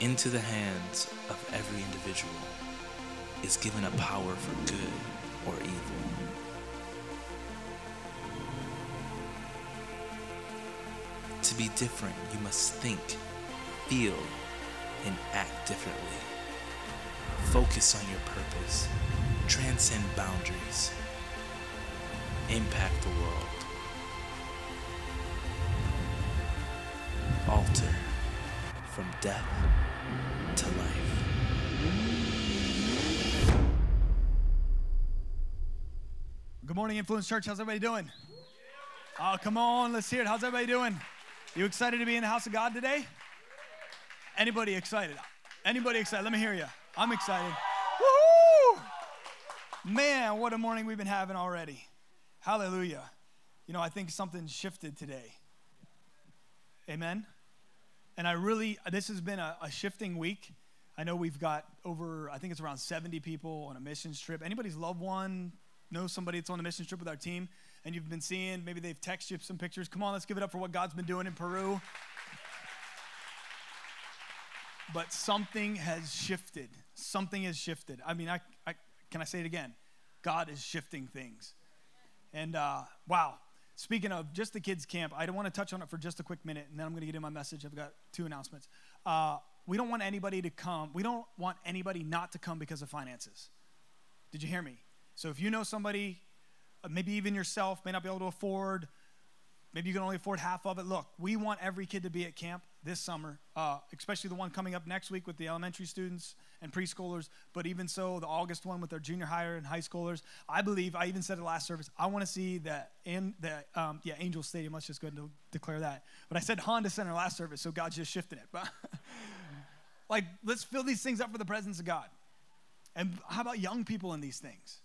into the hands of every individual is given a power for good or evil. To be different, you must think, feel, and act differently. Focus on your purpose, transcend boundaries, impact the world. Alter from death to life. Good morning, Influence Church. How's everybody doing? Oh, come on, let's hear it. How's everybody doing? You excited to be in the house of God today? Anybody excited? Anybody excited? Let me hear you. I'm excited. Man, what a morning we've been having already. Hallelujah. You know, I think something shifted today. Amen. And I really, this has been a, a shifting week. I know we've got over, I think it's around 70 people on a missions trip. Anybody's loved one know somebody that's on a mission trip with our team and you've been seeing, maybe they've texted you some pictures. Come on, let's give it up for what God's been doing in Peru. But something has shifted. Something has shifted. I mean, I, I can I say it again? God is shifting things. And uh, wow, speaking of just the kids' camp, I don't want to touch on it for just a quick minute, and then I'm going to get in my message. I've got two announcements. Uh, we don't want anybody to come. We don't want anybody not to come because of finances. Did you hear me? So if you know somebody, uh, maybe even yourself, may not be able to afford, maybe you can only afford half of it. Look, we want every kid to be at camp this summer, uh, especially the one coming up next week with the elementary students and preschoolers, but even so, the August one with our junior higher and high schoolers. I believe, I even said it last service, I want to see that in the, um, yeah, Angel Stadium. Let's just go ahead and declare that. But I said Honda Center last service, so God's just shifting it. But like, let's fill these things up for the presence of God. And how about young people in these things,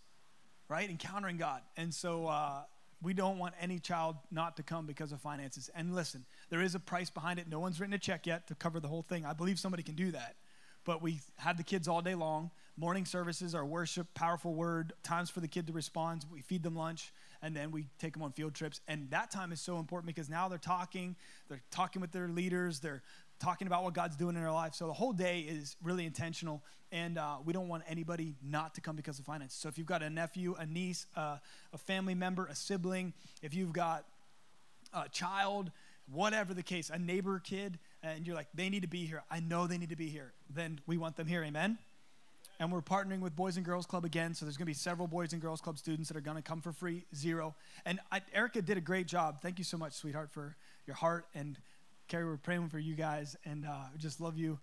right? Encountering God. And so, uh, we don't want any child not to come because of finances. And listen, there is a price behind it. No one's written a check yet to cover the whole thing. I believe somebody can do that. But we have the kids all day long. Morning services, our worship, powerful word, times for the kid to respond. We feed them lunch, and then we take them on field trips. And that time is so important because now they're talking, they're talking with their leaders, they're talking about what God's doing in their life. So the whole day is really intentional, and uh, we don't want anybody not to come because of finances. So if you've got a nephew, a niece, uh, a family member, a sibling, if you've got a child, whatever the case, a neighbor kid, and you're like, they need to be here. I know they need to be here. Then we want them here. Amen. And we're partnering with Boys and Girls Club again. So there's going to be several Boys and Girls Club students that are going to come for free, zero. And I, Erica did a great job. Thank you so much, sweetheart, for your heart and Carrie, we're praying for you guys and uh, just love you.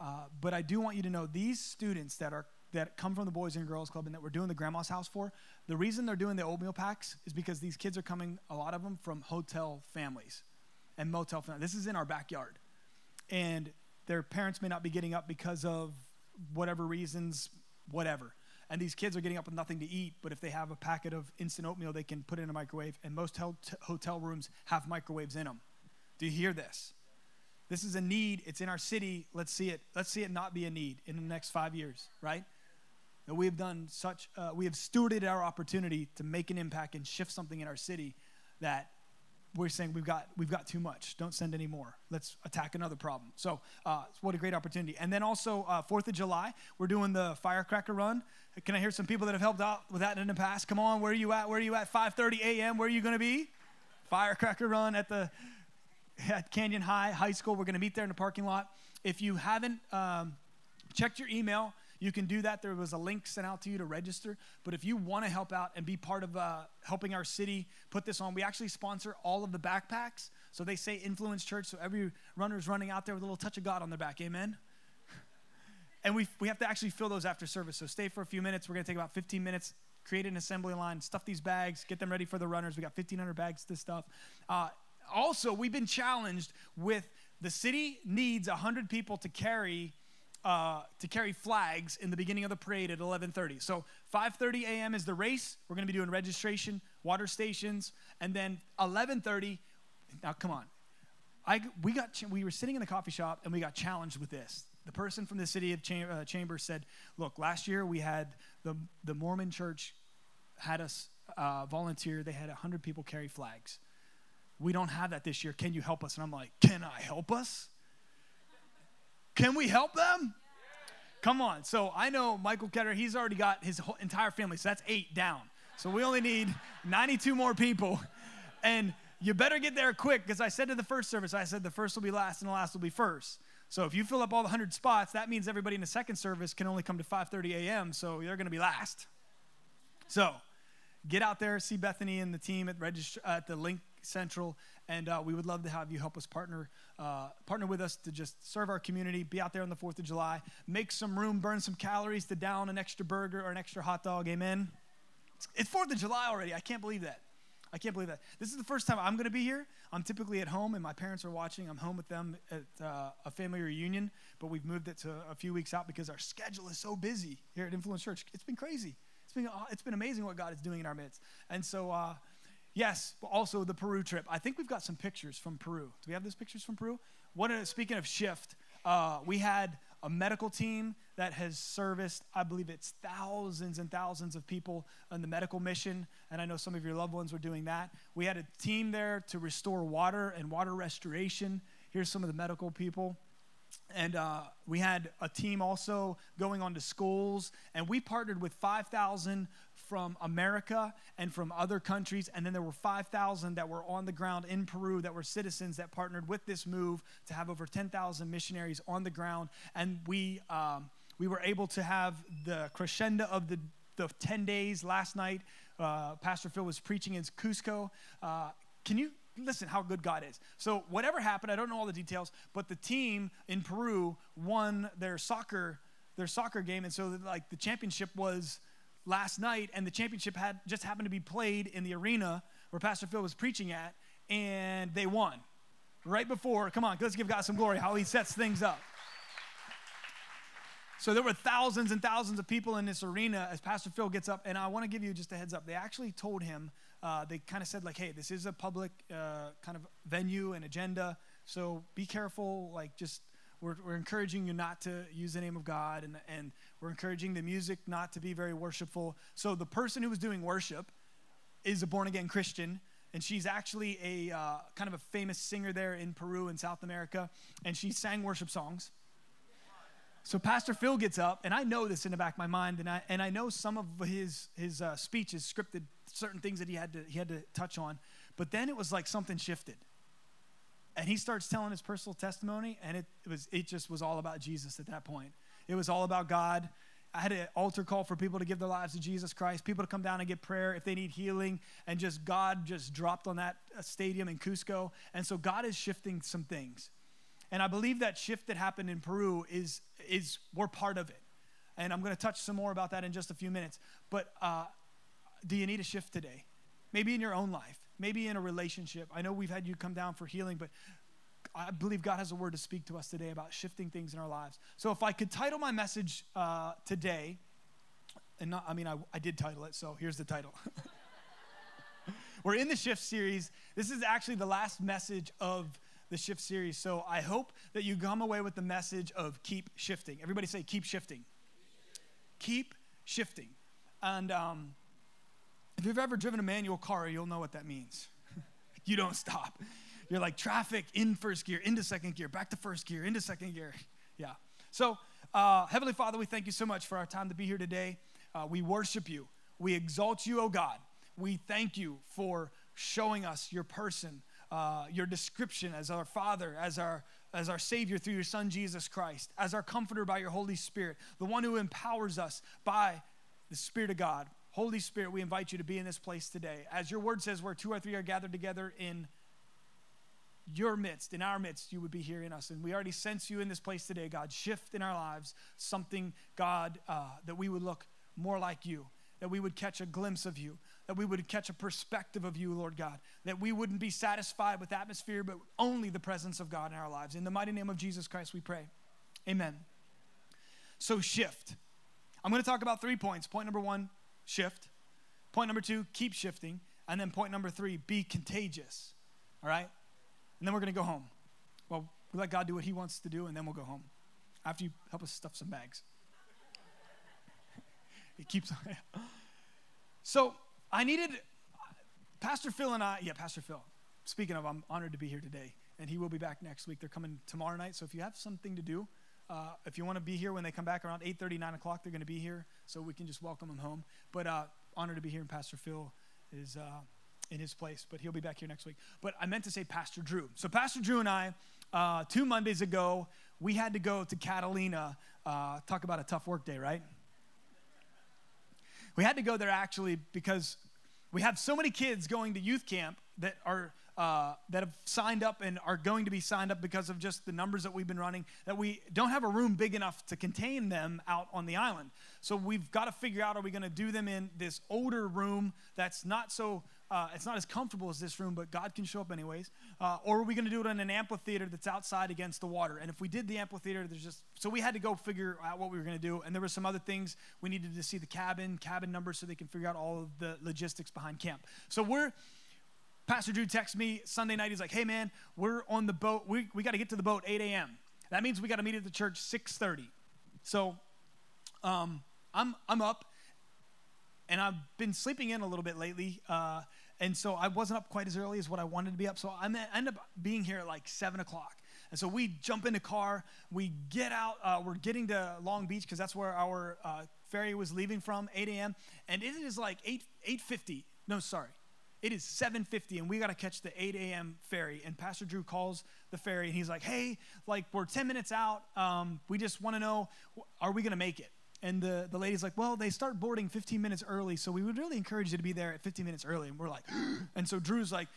Uh, but I do want you to know these students that are that come from the Boys and Girls Club and that we're doing the Grandma's House for, the reason they're doing the oatmeal packs is because these kids are coming, a lot of them, from hotel families and motel families. This is in our backyard. And their parents may not be getting up because of whatever reasons, whatever. And these kids are getting up with nothing to eat, but if they have a packet of instant oatmeal, they can put it in a microwave. And most hotel rooms have microwaves in them. Do you hear this? This is a need. It's in our city. Let's see it. Let's see it not be a need in the next five years, right? That we have done such, uh, we have stewarded our opportunity to make an impact and shift something in our city that we're saying we've got we've got too much. Don't send any more. Let's attack another problem. So, uh, what a great opportunity! And then also uh, Fourth of July, we're doing the firecracker run. Can I hear some people that have helped out with that in the past? Come on, where are you at? Where are you at? 5:30 a.m. Where are you going to be? Firecracker run at the at Canyon High High School. We're going to meet there in the parking lot. If you haven't um, checked your email, you can do that. There was a link sent out to you to register. But if you want to help out and be part of uh, helping our city put this on, we actually sponsor all of the backpacks. So they say Influence Church, so every runner is running out there with a little touch of God on their back. Amen? And we, we have to actually fill those after service. So stay for a few minutes. We're going to take about 15 minutes create an assembly line, stuff these bags, get them ready for the runners. We got 1,500 bags to stuff. Uh, also, we've been challenged with the city needs 100 people to carry uh, to carry flags in the beginning of the parade at 11:30. So 5:30 a.m. is the race. We're going to be doing registration, water stations, and then 11:30. Now, come on, I we got we were sitting in the coffee shop and we got challenged with this. The person from the city of Cham- uh, said, "Look, last year we had the the Mormon church had us uh, volunteer. They had 100 people carry flags." we don't have that this year. Can you help us? And I'm like, can I help us? Can we help them? Come on. So I know Michael Ketter, he's already got his whole entire family, so that's eight down. So we only need 92 more people. And you better get there quick because I said to the first service, I said the first will be last and the last will be first. So if you fill up all the 100 spots, that means everybody in the second service can only come to 5:30 a.m., so they're going to be last. So, get out there, see Bethany and the team at, register, at the Link Central, and uh, we would love to have you help us partner uh, partner with us to just serve our community, be out there on the 4th of July, make some room, burn some calories to down an extra burger or an extra hot dog. Amen. It's, it's 4th of July already. I can't believe that. I can't believe that. This is the first time I'm going to be here. I'm typically at home, and my parents are watching. I'm home with them at uh, a family reunion, but we've moved it to a few weeks out because our schedule is so busy here at Influence Church. It's been crazy. It's been, uh, it's been amazing what God is doing in our midst. And so, yes, also the Peru trip. I think we've got some pictures from Peru. Do we have those pictures from Peru? What, speaking of shift, uh, we had a medical team that has serviced, I believe it's thousands and thousands of people on the medical mission. And I know some of your loved ones were doing that. We had a team there to restore water and water restoration. Here's some of the medical people. And uh, we had a team also going on to schools, and we partnered with 5,000 from America and from other countries. And then there were 5,000 that were on the ground in Peru that were citizens that partnered with this move to have over 10,000 missionaries on the ground. And we, um, we were able to have the crescendo of the, the 10 days last night. Uh, Pastor Phil was preaching in Cusco. Uh, can you listen how good God is. So whatever happened, I don't know all the details, but the team in Peru won their soccer their soccer game, and so like the championship was last night, and the championship had just happened to be played in the arena where Pastor Phil was preaching at, and they won right before. Come on, let's give God some glory how He sets things up. So there were thousands and thousands of people in this arena as Pastor Phil gets up, and I want to give you just a heads up. They actually told him, uh, they kind of said like, "Hey, this is a public uh, kind of venue and agenda, so be careful. Like, just we're, we're encouraging you not to use the name of God, and, and we're encouraging the music not to be very worshipful. So the person who was doing worship is a born again Christian, and she's actually a uh, kind of a famous singer there in Peru and South America, and she sang worship songs. So Pastor Phil gets up, and I know this in the back of my mind, and I and I know some of his his uh, speech is scripted, certain things that he had to he had to touch on, but then it was like something shifted and he starts telling his personal testimony and it, it, was it just was all about jesus at that point it was all about god. I had an altar call for people to give their lives to jesus christ people to come down and get prayer if they need healing and just god just dropped on that uh, stadium in cusco and so god is shifting some things. And i believe that shift that happened in peru is is we're part of it. And i'm going to touch some more about that in just a few minutes but uh, do you need a shift today? Maybe in your own life maybe in a relationship. I know we've had you come down for healing, but I believe God has a word to speak to us today about shifting things in our lives. So if I could title my message uh, today, and not, I mean, I, I did title it, so here's the title. We're in the Shift series. This is actually the last message of the Shift series. So I hope that you come away with the message of keep shifting. Everybody say, keep shifting. Keep shifting. And um, if you've ever driven a manual car, you'll know what that means. you don't stop. You're like traffic in first gear, into second gear, back to first gear, into second gear. Yeah. So, uh, Heavenly Father, we thank you so much for our time to be here today. Uh, we worship you. We exalt you, O God. We thank you for showing us your person, uh, your description as our Father, as our as our Savior through your Son Jesus Christ, as our Comforter by your Holy Spirit, the one who empowers us by the Spirit of God. Holy Spirit, we invite you to be in this place today. As your word says, where two or three are gathered together in your midst, in our midst, you would be here in us. And we already sense you in this place today, God. Shift in our lives something, God, uh, that we would look more like you, that we would catch a glimpse of you, that we would catch a perspective of you, Lord God, that we wouldn't be satisfied with atmosphere, but only the presence of God in our lives. In the mighty name of Jesus Christ, we pray. Amen. So, shift. I'm going to talk about three points. Point number one shift. Point number two, keep shifting. And then point number three, be contagious. All right? And then we're going to go home. Well, we let God do what He wants to do, and then we'll go home after you help us stuff some bags. it keeps. On. so I needed Pastor Phil and I. Yeah, Pastor Phil. Speaking of, I'm honored to be here today, and he will be back next week. They're coming tomorrow night. So if you have something to do, Uh, if you want to be here when they come back around 8:30, 9 o'clock, they're going to be here, so we can just welcome them home. But uh, honored to be here, and Pastor Phil is uh, in his place, but he'll be back here next week. But I meant to say Pastor Drew. So Pastor Drew and I, uh, two Mondays ago, we had to go to Catalina. Uh, talk about a tough work day, right? We had to go there actually because we have so many kids going to youth camp that are uh, that have signed up and are going to be signed up because of just the numbers that we've been running that we don't have a room big enough to contain them out on the island so we've got to figure out are we going to do them in this older room that's not so uh, it's not as comfortable as this room, but God can show up anyways. Uh, or are we going to do it in an amphitheater that's outside against the water? And if we did the amphitheater, there's just so we had to go figure out what we were going to do. And there were some other things we needed to see the cabin, cabin numbers, so they can figure out all of the logistics behind camp. So we're Pastor Drew texts me Sunday night. He's like, "Hey man, we're on the boat. We we got to get to the boat 8 a.m. That means we got to meet at the church 6:30." So um, I'm I'm up and I've been sleeping in a little bit lately. Uh, and so I wasn't up quite as early as what I wanted to be up. So I end up being here at like seven o'clock. And so we jump in the car, we get out, uh, we're getting to Long Beach because that's where our uh, ferry was leaving from, 8 a.m. And it is like 8 8:50. No, sorry, it is 7:50, and we got to catch the 8 a.m. ferry. And Pastor Drew calls the ferry, and he's like, "Hey, like we're 10 minutes out. Um, we just want to know, are we gonna make it?" And the, the lady's like, well, they start boarding 15 minutes early, so we would really encourage you to be there at 15 minutes early. And we're like, and so Drew's like,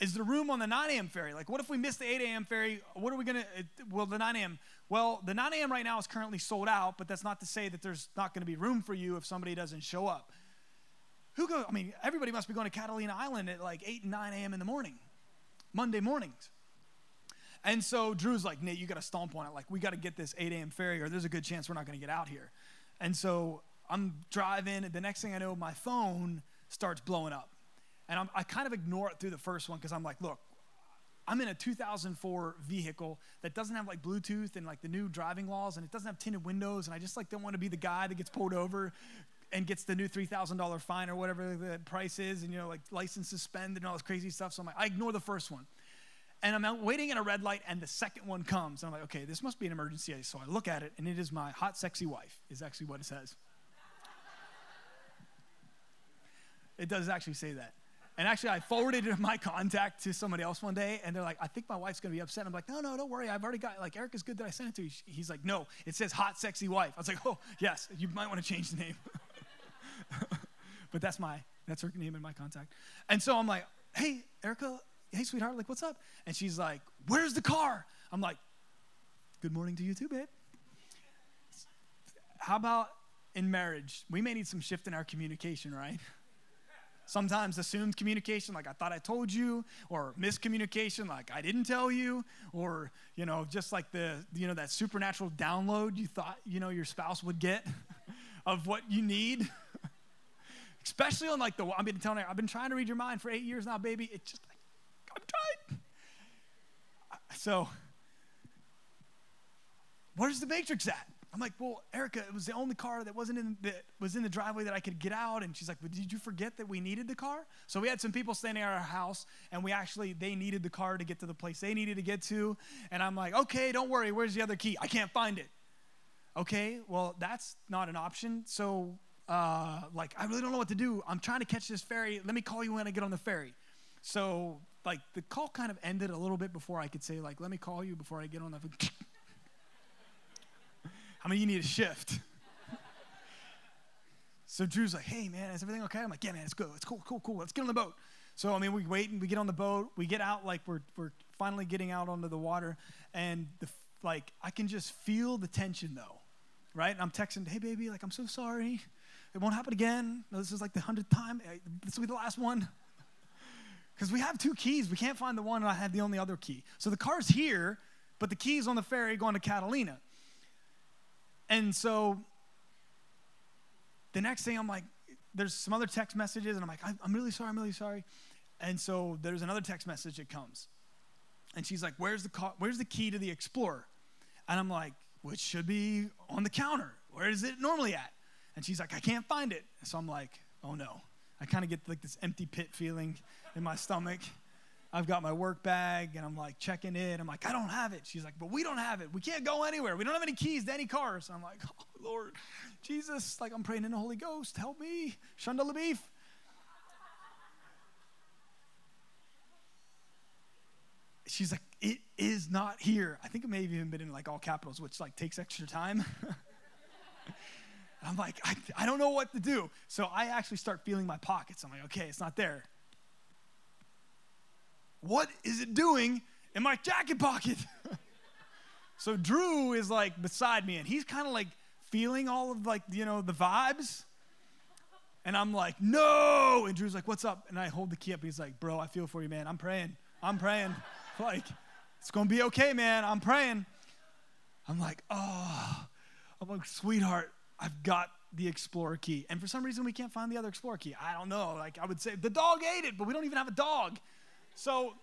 is the room on the 9 a.m. ferry? Like, what if we miss the 8 a.m. ferry? What are we to, well, the 9 a.m. Well, the 9 a.m. right now is currently sold out, but that's not to say that there's not to be room for you if somebody doesn't show up. Who go, I mean, everybody must be going to Catalina Island at like 8 and 9 a.m. in the morning, Monday mornings. And so Drew's like, Nate, you got to stomp on it. Like, we got to get this 8 a.m. ferry, or there's a good chance we're not to get out here. And so I'm driving, and the next thing I know, my phone starts blowing up. And I'm, i kind of ignore it through the first one because I'm like, look, I'm in a 2004 vehicle that doesn't have like Bluetooth and like the new driving laws, and it doesn't have tinted windows, and I just like don't want to be the guy that gets pulled over and gets the new $3,000 fine or whatever the price is, and you know, like license suspended and all this crazy stuff. So I'm like, I ignore the first one. And I'm out waiting in a red light, and the second one comes. And I'm like, okay, this must be an emergency. So I look at it, and it is my hot, sexy wife, is actually what it says. it does actually say that. And actually, I forwarded my contact to somebody else one day, and they're like, I think my wife's gonna be upset. I'm like, no, no, don't worry. I've already got, like, Eric is good that I sent it to you. He's like, no, it says hot, sexy wife. I was like, oh, yes, you might wanna change the name. but that's my, that's her name in my contact. And so I'm like, hey, Erica, hey, sweetheart, like, what's up? And she's like, where's the car? I'm like, good morning to you too, babe. How about in marriage? We may need some shift in our communication, right? Sometimes assumed communication, like I thought I told you, or miscommunication, like I didn't tell you, or you know, just like the you know that supernatural download you thought you know your spouse would get of what you need. Especially on like the I've been telling her I've been trying to read your mind for eight years now, baby. It just. So, where's the matrix at? I'm like, well, Erica, it was the only car that wasn't in the was in the driveway that I could get out. And she's like, but did you forget that we needed the car? So we had some people standing at our house, and we actually they needed the car to get to the place they needed to get to. And I'm like, okay, don't worry, where's the other key? I can't find it. Okay, well, that's not an option. So, uh, like, I really don't know what to do. I'm trying to catch this ferry. Let me call you when I get on the ferry. So like the call kind of ended a little bit before I could say like, let me call you before I get on the. How many you need a shift? so Drew's like, hey man, is everything okay? I'm like, yeah man, it's good. It's cool, cool, cool. Let's get on the boat. So I mean, we wait and we get on the boat. We get out like we're we're finally getting out onto the water, and the like I can just feel the tension though, right? And I'm texting, hey baby, like I'm so sorry. It won't happen again. No, this is like the hundredth time. This will be the last one. Because we have two keys. We can't find the one, and I have the only other key. So the car's here, but the key's on the ferry going to Catalina. And so the next thing, I'm like, there's some other text messages, and I'm like, I'm really sorry, I'm really sorry. And so there's another text message that comes. And she's like, Where's the, car, where's the key to the Explorer? And I'm like, Which should be on the counter. Where is it normally at? And she's like, I can't find it. So I'm like, Oh no. I kind of get like this empty pit feeling in my stomach. I've got my work bag and I'm like checking in. I'm like, I don't have it. She's like, but we don't have it. We can't go anywhere. We don't have any keys to any cars. I'm like, oh, Lord, Jesus, like I'm praying in the Holy Ghost. Help me. Shunda Labif. She's like, it is not here. I think it may have even been in like all capitals, which like takes extra time. I'm like, I, I don't know what to do. So I actually start feeling my pockets. I'm like, okay, it's not there. What is it doing in my jacket pocket? so Drew is like beside me and he's kind of like feeling all of like, you know, the vibes. And I'm like, no. And Drew's like, what's up? And I hold the key up. He's like, bro, I feel for you, man. I'm praying. I'm praying. like, it's going to be okay, man. I'm praying. I'm like, oh. I'm like, sweetheart, I've got the Explorer key. And for some reason, we can't find the other Explorer key. I don't know. Like, I would say, the dog ate it, but we don't even have a dog. So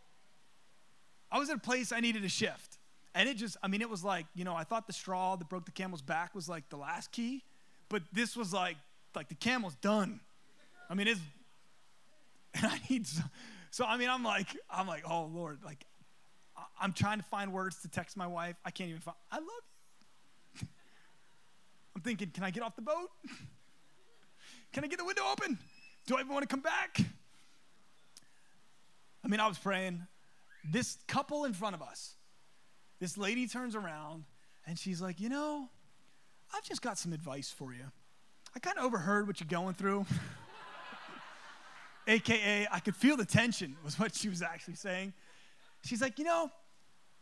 I was at a place I needed a shift. And it just, I mean, it was like, you know, I thought the straw that broke the camel's back was like the last key, but this was like, like the camel's done. I mean, it's, and I need, so, so I mean, I'm like, I'm like, oh Lord, like, I'm trying to find words to text my wife. I can't even find, I love you. I'm thinking, can I get off the boat? Can I get the window open? Do I even want to come back? I mean, I was praying. This couple in front of us, this lady turns around and she's like, You know, I've just got some advice for you. I kind of overheard what you're going through. AKA, I could feel the tension, was what she was actually saying. She's like, You know,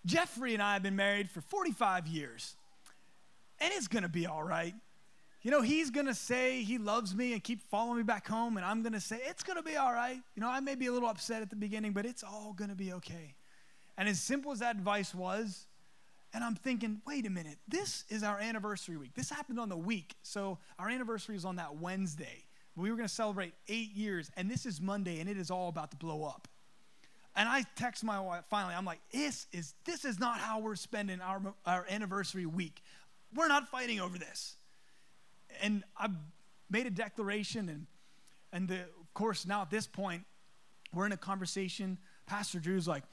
Jeffrey and I have been married for 45 years, and it's gonna be all right you know, he's going to say he loves me and keep following me back home, and I'm going to say, it's going to be all right. You know, I may be a little upset at the beginning, but it's all going to be okay. And as simple as that advice was, and I'm thinking, wait a minute, this is our anniversary week. This happened on the week. So our anniversary is on that Wednesday. We were going to celebrate eight years, and this is Monday, and it is all about to blow up. And I text my wife finally, I'm like, this is, this is not how we're spending our, our anniversary week. We're not fighting over this and I made a declaration, and and the, of course now at this point we're in a conversation. Pastor Drew's like,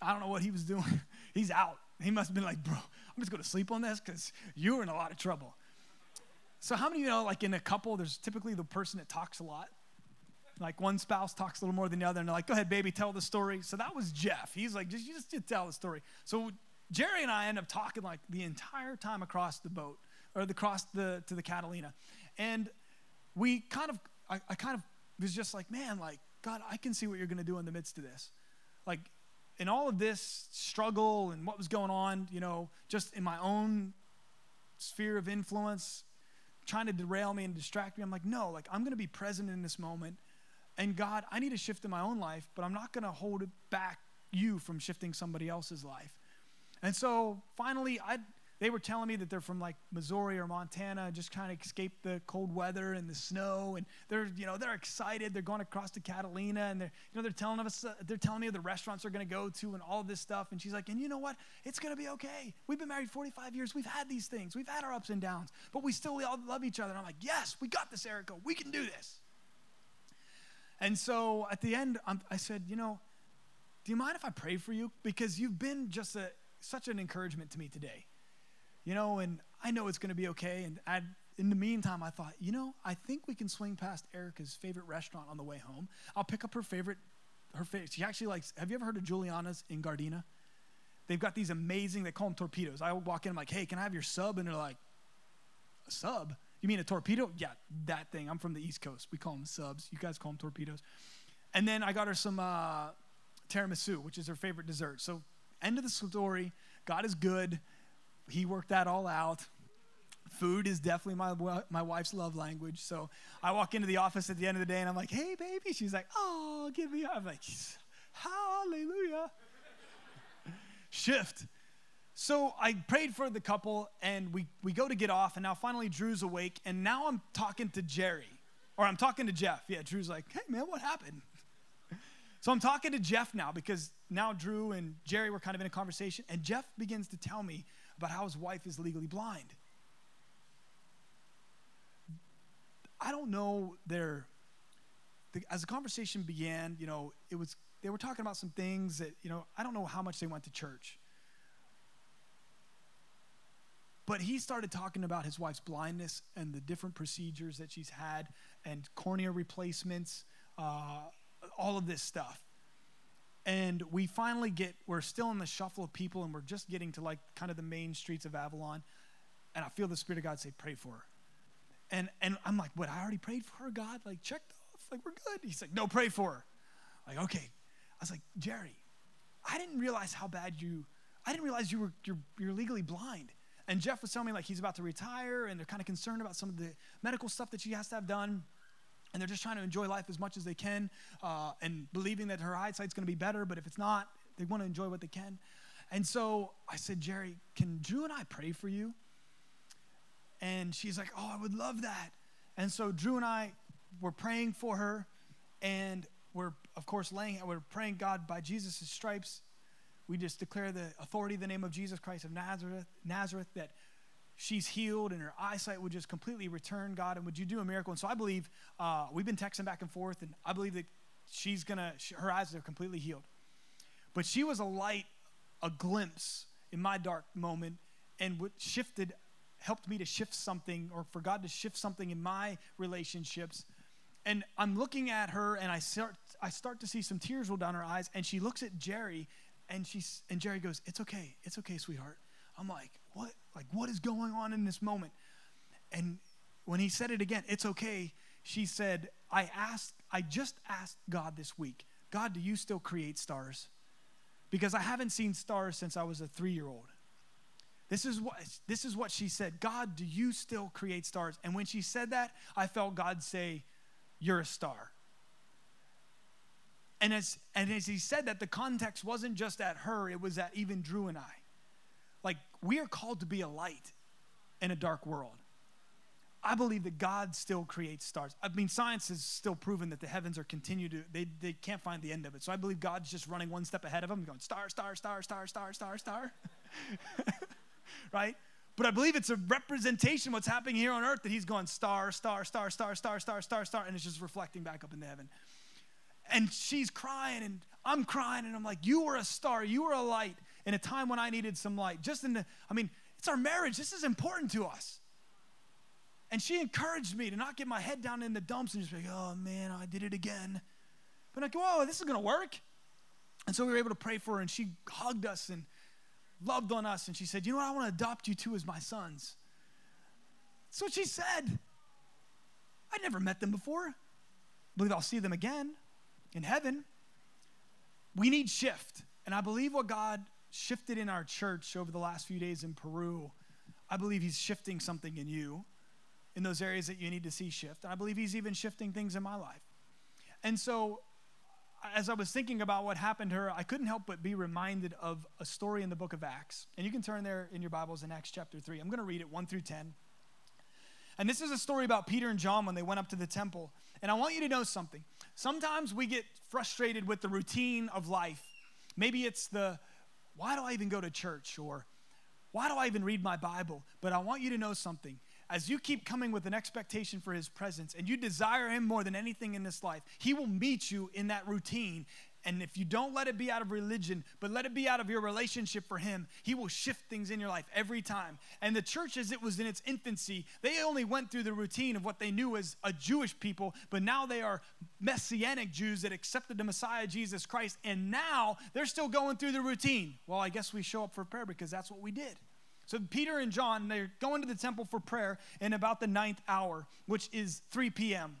I don't know what he was doing. He's out. He must have been like, bro, I'm just going to sleep on this because you're in a lot of trouble. So how many of you know, like in a couple, there's typically the person that talks a lot. Like one spouse talks a little more than the other, and they're like, "Go ahead, baby, tell the story." So that was Jeff. He's like, "Just, just, just tell the story." So Jerry and I end up talking like the entire time across the boat or the cross the, to the Catalina. And we kind of, I, I kind of was just like, man, like, God, I can see what you're going to do in the midst of this. Like, in all of this struggle and what was going on, you know, just in my own sphere of influence, trying to derail me and distract me, I'm like, no, like, I'm going to be present in this moment. And God, I need a shift in my own life, but I'm not going to hold back you from shifting somebody else's life. And so finally, I they were telling me that they're from like Missouri or Montana, just trying to escape the cold weather and the snow, and they're you know they're excited. They're going across to Catalina, and they're you know they're telling us uh, they're telling me the restaurants they're going to go to and all this stuff. And she's like, and you know what? It's going to be okay. We've been married 45 years. We've had these things. We've had our ups and downs, but we still we all love each other. And I'm like, yes, we got this, Erica. We can do this. And so at the end, I'm, I said, you know, do you mind if I pray for you? Because you've been just a, such an encouragement to me today you know, and I know it's going to be okay. And i in the meantime, I thought, you know, I think we can swing past Erica's favorite restaurant on the way home. I'll pick up her favorite, her favorite. She actually likes, have you ever heard of Giuliano's in Gardena? They've got these amazing, they call them torpedoes. I walk in, I'm like, hey, can I have your sub? And they're like, a sub? You mean a torpedo? Yeah, that thing. I'm from the East Coast. We call them subs. You guys call them torpedoes. And then I got her some uh, tiramisu, which is her favorite dessert. So, end of the story. God is good he worked that all out. Food is definitely my, my wife's love language. So I walk into the office at the end of the day and I'm like, hey, baby. She's like, oh, give me. I'm like, hallelujah. Shift. So I prayed for the couple and we, we go to get off. And now finally Drew's awake. And now I'm talking to Jerry. Or I'm talking to Jeff. Yeah, Drew's like, hey, man, what happened? So I'm talking to Jeff now because now Drew and Jerry were kind of in a conversation. And Jeff begins to tell me about how his wife is legally blind. I don't know their, the, as the conversation began, you know, it was they were talking about some things that, you know, I don't know how much they went to church. But he started talking about his wife's blindness and the different procedures that she's had and cornea replacements, uh, all of this stuff. And we finally get, we're still in the shuffle of people and we're just getting to like kind of the main streets of Avalon. And I feel the Spirit of God say, pray for her. And, and I'm like, what? I already prayed for her, God? Like, checked off. Like, we're good. He's like, no, pray for her. Like, okay. I was like, Jerry, I didn't realize how bad you, I didn't realize you were, you're, you're legally blind. And Jeff was telling me like he's about to retire and they're kind of concerned about some of the medical stuff that she has to have done. And they're just trying to enjoy life as much as they can uh, and believing that her eyesight's going to be better. But if it's not, they want to enjoy what they can. And so I said, Jerry, can Drew and I pray for you? And she's like, Oh, I would love that. And so Drew and I were praying for her, and we're, of course, laying, we're praying, God, by Jesus' stripes, we just declare the authority of the name of Jesus Christ of Nazareth, Nazareth that she's healed and her eyesight would just completely return, God, and would you do a miracle? And so I believe uh, we've been texting back and forth, and I believe that she's gonna, her eyes are completely healed. But she was a light, a glimpse in my dark moment, and what shifted helped me to shift something or for God to shift something in my relationships. And I'm looking at her and I start I start to see some tears roll down her eyes and she looks at Jerry and she's and Jerry goes, "It's okay. It's okay, sweetheart." I'm like, "What? Like what is going on in this moment?" And when he said it again, "It's okay." She said, "I asked I just asked God this week, God, do you still create stars?" Because I haven't seen stars since I was a 3-year-old. This is what this is what she said. God, do you still create stars? And when she said that, I felt God say, "You're a star." And as and as he said that, the context wasn't just at her; it was at even Drew and I. We are called to be a light in a dark world. I believe that God still creates stars. I mean, science has still proven that the heavens are continue to, they, they can't find the end of it. So I believe God's just running one step ahead of them, going star, star, star, star, star, star, star. right? But I believe it's a representation of what's happening here on earth that he's going star, star, star, star, star, star, star, star, and it's just reflecting back up into heaven. And she's crying, and I'm crying, and I'm like, You were a star, you were a light in a time when I needed some light. Just in the, I mean, it's our marriage. This is important to us. And she encouraged me to not get my head down in the dumps and just be like, oh man, I did it again. But I go, oh, this is gonna work. And so we were able to pray for her, and she hugged us and loved on us. And she said, You know what? I want to adopt you two as my sons. That's what she said. I'd never met them before. I believe I'll see them again in heaven. We need shift. And I believe what God shifted in our church over the last few days in Peru, I believe He's shifting something in you in those areas that you need to see shift. And I believe He's even shifting things in my life. And so as I was thinking about what happened to her, I couldn't help but be reminded of a story in the book of Acts. And you can turn there in your Bibles in Acts chapter 3. I'm going to read it 1 through 10. And this is a story about Peter and John when they went up to the temple. And I want you to know something. Sometimes we get frustrated with the routine of life. Maybe it's the, why do I even go to church? Or why do I even read my Bible? But I want you to know something as you keep coming with an expectation for his presence and you desire him more than anything in this life, he will meet you in that routine. And if you don't let it be out of religion, but let it be out of your relationship for him, he will shift things in your life every time. And the church, as it was in its infancy, they only went through the routine of what they knew as a Jewish people, but now they are messianic Jews that accepted the Messiah, Jesus Christ. And now they're still going through the routine. Well, I guess we show up for prayer because that's what we did. So Peter and John, they're going to the temple for prayer in about the ninth hour, which is 3 p.m.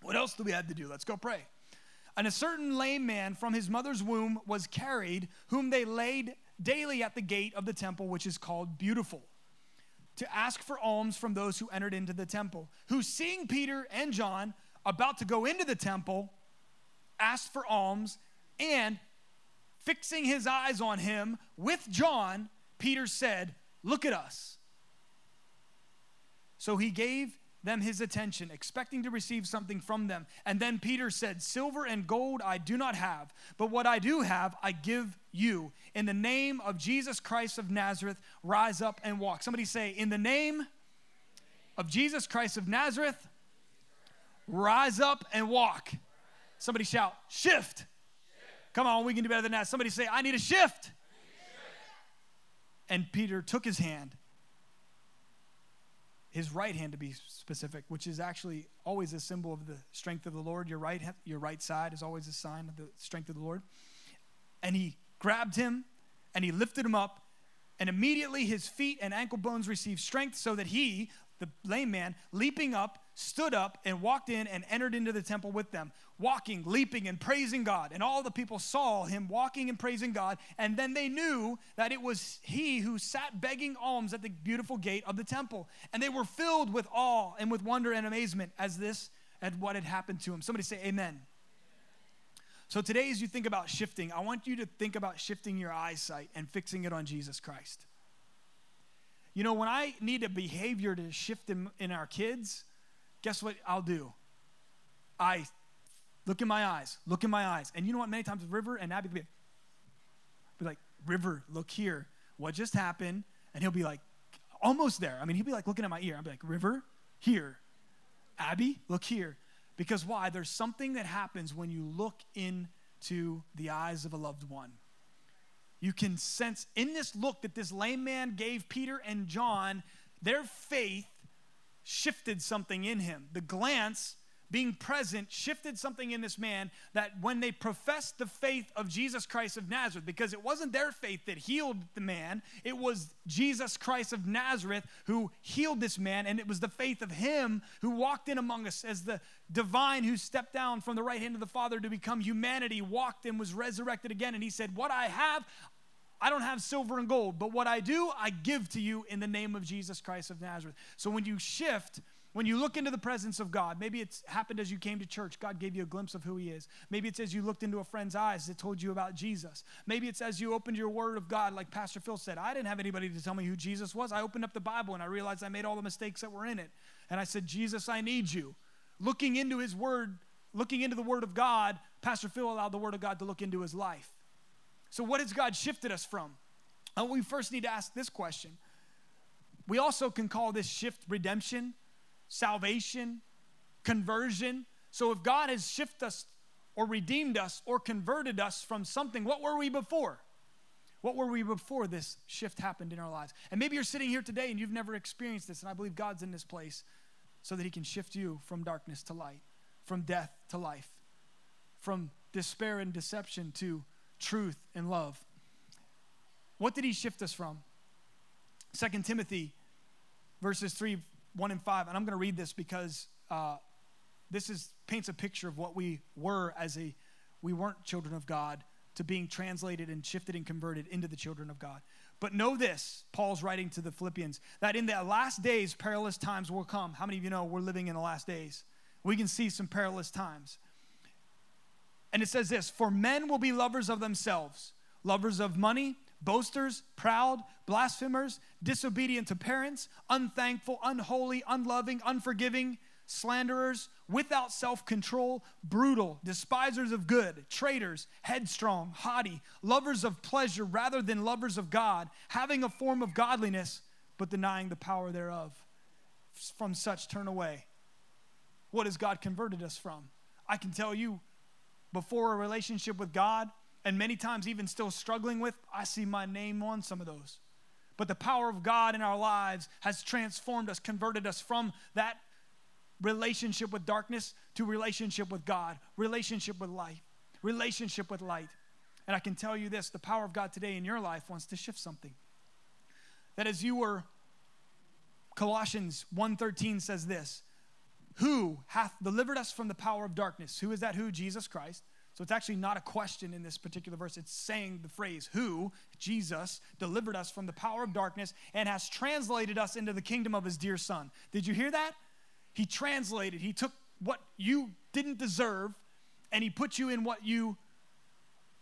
What else do we have to do? Let's go pray. And a certain lame man from his mother's womb was carried, whom they laid daily at the gate of the temple, which is called Beautiful, to ask for alms from those who entered into the temple, who, seeing Peter and John about to go into the temple, asked for alms, and fixing his eyes on him with John, Peter said, Look at us. So he gave them his attention, expecting to receive something from them. And then Peter said, Silver and gold I do not have, but what I do have I give you. In the name of Jesus Christ of Nazareth, rise up and walk. Somebody say, In the name of Jesus Christ of Nazareth, rise up and walk. Somebody shout, Shift. Come on, we can do better than that. Somebody say, I need a shift. And Peter took his hand, his right hand to be specific, which is actually always a symbol of the strength of the Lord. Your right, your right side is always a sign of the strength of the Lord. And he grabbed him and he lifted him up, and immediately his feet and ankle bones received strength, so that he, the lame man, leaping up, stood up and walked in and entered into the temple with them, walking, leaping, and praising God. And all the people saw him walking and praising God. And then they knew that it was he who sat begging alms at the beautiful gate of the temple. And they were filled with awe and with wonder and amazement as this, at what had happened to him. Somebody say, Amen. So today, as you think about shifting, I want you to think about shifting your eyesight and fixing it on Jesus Christ. You know, when I need a behavior to shift in, in our kids, guess what I'll do? I look in my eyes, look in my eyes. And you know what? Many times River and Abby be, be like, River, look here. What just happened? And he'll be like, almost there. I mean, he'll be like looking at my ear. I'll be like, River, here. Abby, look here. Because why? There's something that happens when you look into the eyes of a loved one. You can sense in this look that this lame man gave Peter and John, their faith shifted something in him. The glance, being present, shifted something in this man that when they professed the faith of Jesus Christ of Nazareth, because it wasn't their faith that healed the man, it was Jesus Christ of Nazareth who healed this man, and it was the faith of him who walked in among us as the divine who stepped down from the right hand of the Father to become humanity, walked and was resurrected again. And he said, What I have, I don't have silver and gold, but what I do, I give to you in the name of Jesus Christ of Nazareth. So when you shift, when you look into the presence of God, maybe it's happened as you came to church, God gave you a glimpse of who He is. Maybe it's as you looked into a friend's eyes that told you about Jesus. Maybe it's as you opened your Word of God, like Pastor Phil said. I didn't have anybody to tell me who Jesus was. I opened up the Bible and I realized I made all the mistakes that were in it. And I said, Jesus, I need you. Looking into His Word, looking into the Word of God, Pastor Phil allowed the Word of God to look into his life. So, what has God shifted us from? And we first need to ask this question. We also can call this shift redemption, salvation, conversion. So, if God has shifted us or redeemed us or converted us from something, what were we before? What were we before this shift happened in our lives? And maybe you're sitting here today and you've never experienced this, and I believe God's in this place so that He can shift you from darkness to light, from death to life, from despair and deception to truth, and love. What did he shift us from? Second Timothy, verses 3, 1 and 5. And I'm going to read this because uh, this is paints a picture of what we were as a we weren't children of God to being translated and shifted and converted into the children of God. But know this, Paul's writing to the Philippians, that in the last days perilous times will come. How many of you know we're living in the last days? We can see some perilous times. And it says this For men will be lovers of themselves, lovers of money, boasters, proud, blasphemers, disobedient to parents, unthankful, unholy, unloving, unforgiving, slanderers, without self control, brutal, despisers of good, traitors, headstrong, haughty, lovers of pleasure rather than lovers of God, having a form of godliness, but denying the power thereof. From such turn away. What has God converted us from? I can tell you before a relationship with God, and many times even still struggling with, I see my name on some of those. But the power of God in our lives has transformed us, converted us from that relationship with darkness to relationship with God, relationship with light, relationship with light. And I can tell you this, the power of God today in your life wants to shift something. That as you were Colossians 1:13 says this, who hath delivered us from the power of darkness. Who is that who? Jesus Christ. So it's actually not a question in this particular verse. It's saying the phrase, who, Jesus, delivered us from the power of darkness and has translated us into the kingdom of his dear son. Did you hear that? He translated, he took what you didn't deserve and he put you in what you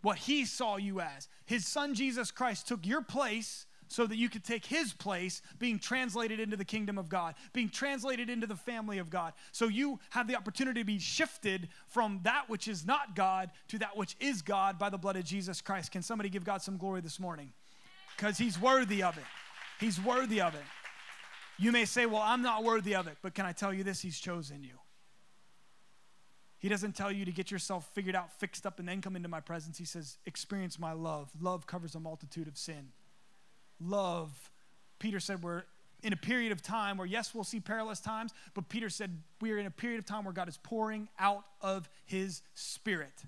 what he saw you as. His son Jesus Christ took your place so that you could take his place being translated into the kingdom of God, being translated into the family of God. So you have the opportunity to be shifted from that which is not God to that which is God by the blood of Jesus Christ. Can somebody give God some glory this morning? Because he's worthy of it. He's worthy of it. You may say, Well, I'm not worthy of it, but can I tell you this? He's chosen you. He doesn't tell you to get yourself figured out, fixed up, and then come into my presence. He says, Experience my love. Love covers a multitude of sin. Love, Peter said, we're in a period of time where, yes, we'll see perilous times, but Peter said, we are in a period of time where God is pouring out of his spirit.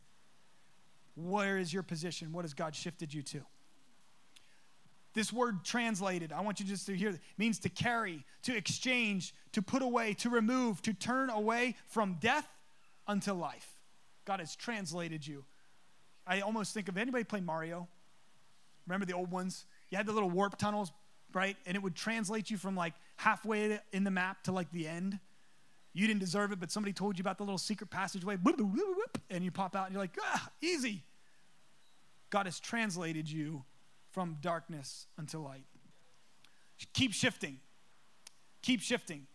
Where is your position? What has God shifted you to? This word translated, I want you just to hear, means to carry, to exchange, to put away, to remove, to turn away from death unto life. God has translated you. I almost think of anybody play Mario? Remember the old ones? You had the little warp tunnels, right? And it would translate you from like halfway in the map to like the end. You didn't deserve it, but somebody told you about the little secret passageway, and you pop out and you're like, ah, easy. God has translated you from darkness unto light. Keep shifting. Keep shifting.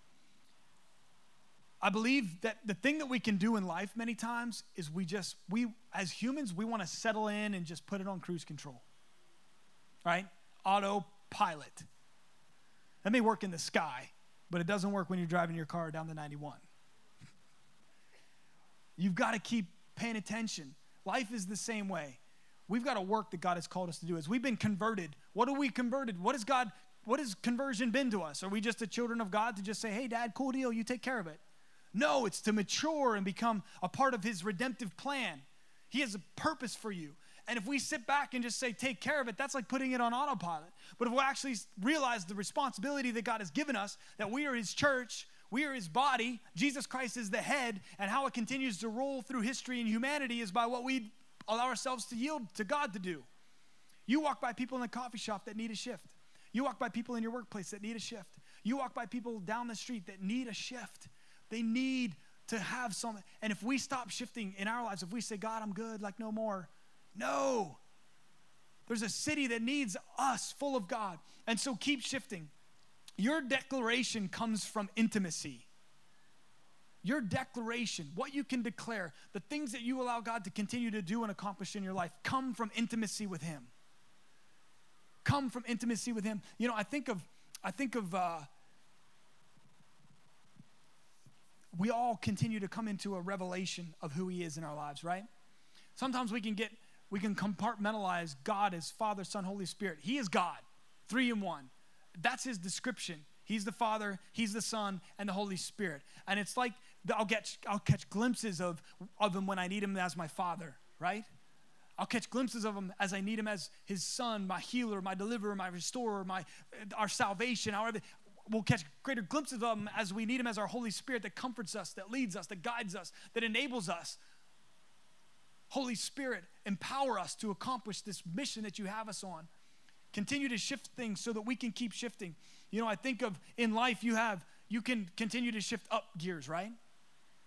I believe that the thing that we can do in life many times is we just, we, as humans, we want to settle in and just put it on cruise control. Right? Autopilot. That may work in the sky, but it doesn't work when you're driving your car down the 91. You've got to keep paying attention. Life is the same way. We've got to work that God has called us to do. As we've been converted, what are we converted? What has God, what has conversion been to us? Are we just the children of God to just say, hey, dad, cool deal, you take care of it? No, it's to mature and become a part of his redemptive plan. He has a purpose for you. And if we sit back and just say, take care of it, that's like putting it on autopilot. But if we actually realize the responsibility that God has given us, that we are his church, we are his body, Jesus Christ is the head, and how it continues to roll through history and humanity is by what we allow ourselves to yield to God to do. You walk by people in the coffee shop that need a shift. You walk by people in your workplace that need a shift. You walk by people down the street that need a shift. They need to have something. And if we stop shifting in our lives, if we say, God, I'm good, like no more, no. There's a city that needs us full of God. And so keep shifting. Your declaration comes from intimacy. Your declaration, what you can declare, the things that you allow God to continue to do and accomplish in your life come from intimacy with Him. Come from intimacy with Him. You know, I think of, I think of, uh, we all continue to come into a revelation of who He is in our lives, right? Sometimes we can get, we can compartmentalize God as Father, Son, Holy Spirit. He is God, three in one. That's His description. He's the Father, He's the Son, and the Holy Spirit. And it's like I'll get I'll catch glimpses of, of him when I need him as my father, right? I'll catch glimpses of him as I need him as his son, my healer, my deliverer, my restorer, my our salvation. However, we'll catch greater glimpses of him as we need him as our Holy Spirit that comforts us, that leads us, that guides us, that enables us. Holy Spirit, empower us to accomplish this mission that you have us on. Continue to shift things so that we can keep shifting. You know, I think of in life you have you can continue to shift up gears, right?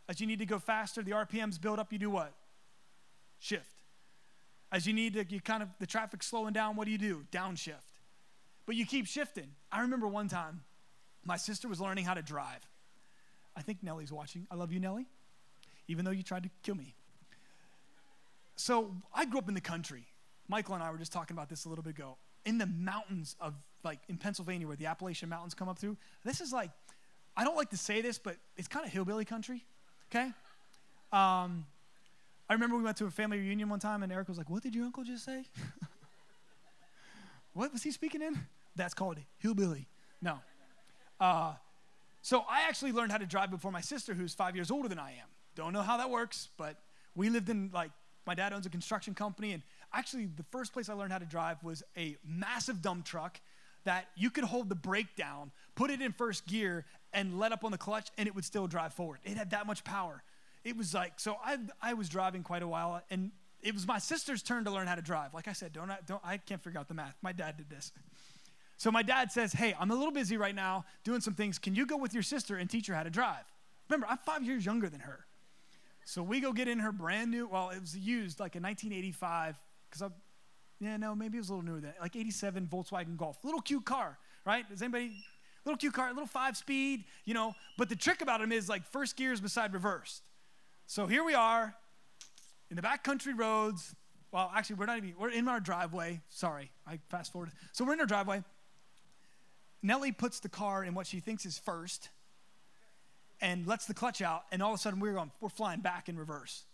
As you need to go faster, the RPMs build up, you do what? Shift. As you need to, you kind of, the traffic's slowing down, what do you do? Downshift. But you keep shifting. I remember one time, my sister was learning how to drive. I think Nellie's watching. I love you, Nellie, even though you tried to kill me. So I grew up in the country. Michael and I were just talking about this a little bit ago. In the mountains of, like, in Pennsylvania, where the Appalachian Mountains come up through, this is like, I don't like to say this, but it's kind of hillbilly country okay? Um, I remember we went to a family reunion one time, and Eric was like, What did your uncle just say? what was he speaking in? That's called hillbilly. No. Uh, so I actually learned how to drive before my sister, who's five years older than I am. Don't know how that works, but we lived in, like, my dad owns a construction company, and actually, the first place I learned how to drive was a massive dump truck that you could hold the brake down, put it in first gear, and let up on the clutch, and it would still drive forward. It had that much power. It was like, so I, I was driving quite a while, and it was my sister's turn to learn how to drive. Like I said, don't, don't I can't figure out the math. My dad did this. So my dad says, Hey, I'm a little busy right now doing some things. Can you go with your sister and teach her how to drive? Remember, I'm five years younger than her. So we go get in her brand new, well, it was used like a 1985, because I, yeah, no, maybe it was a little newer than that, like 87 Volkswagen Golf. Little cute car, right? Does anybody Little cute car, little five speed, you know. But the trick about them is like first gear is beside reversed. So here we are in the back country roads. Well, actually, we're not even, we're in our driveway. Sorry, I fast forwarded. So we're in our driveway. Nellie puts the car in what she thinks is first. And lets the clutch out, and all of a sudden we're going, we're flying back in reverse.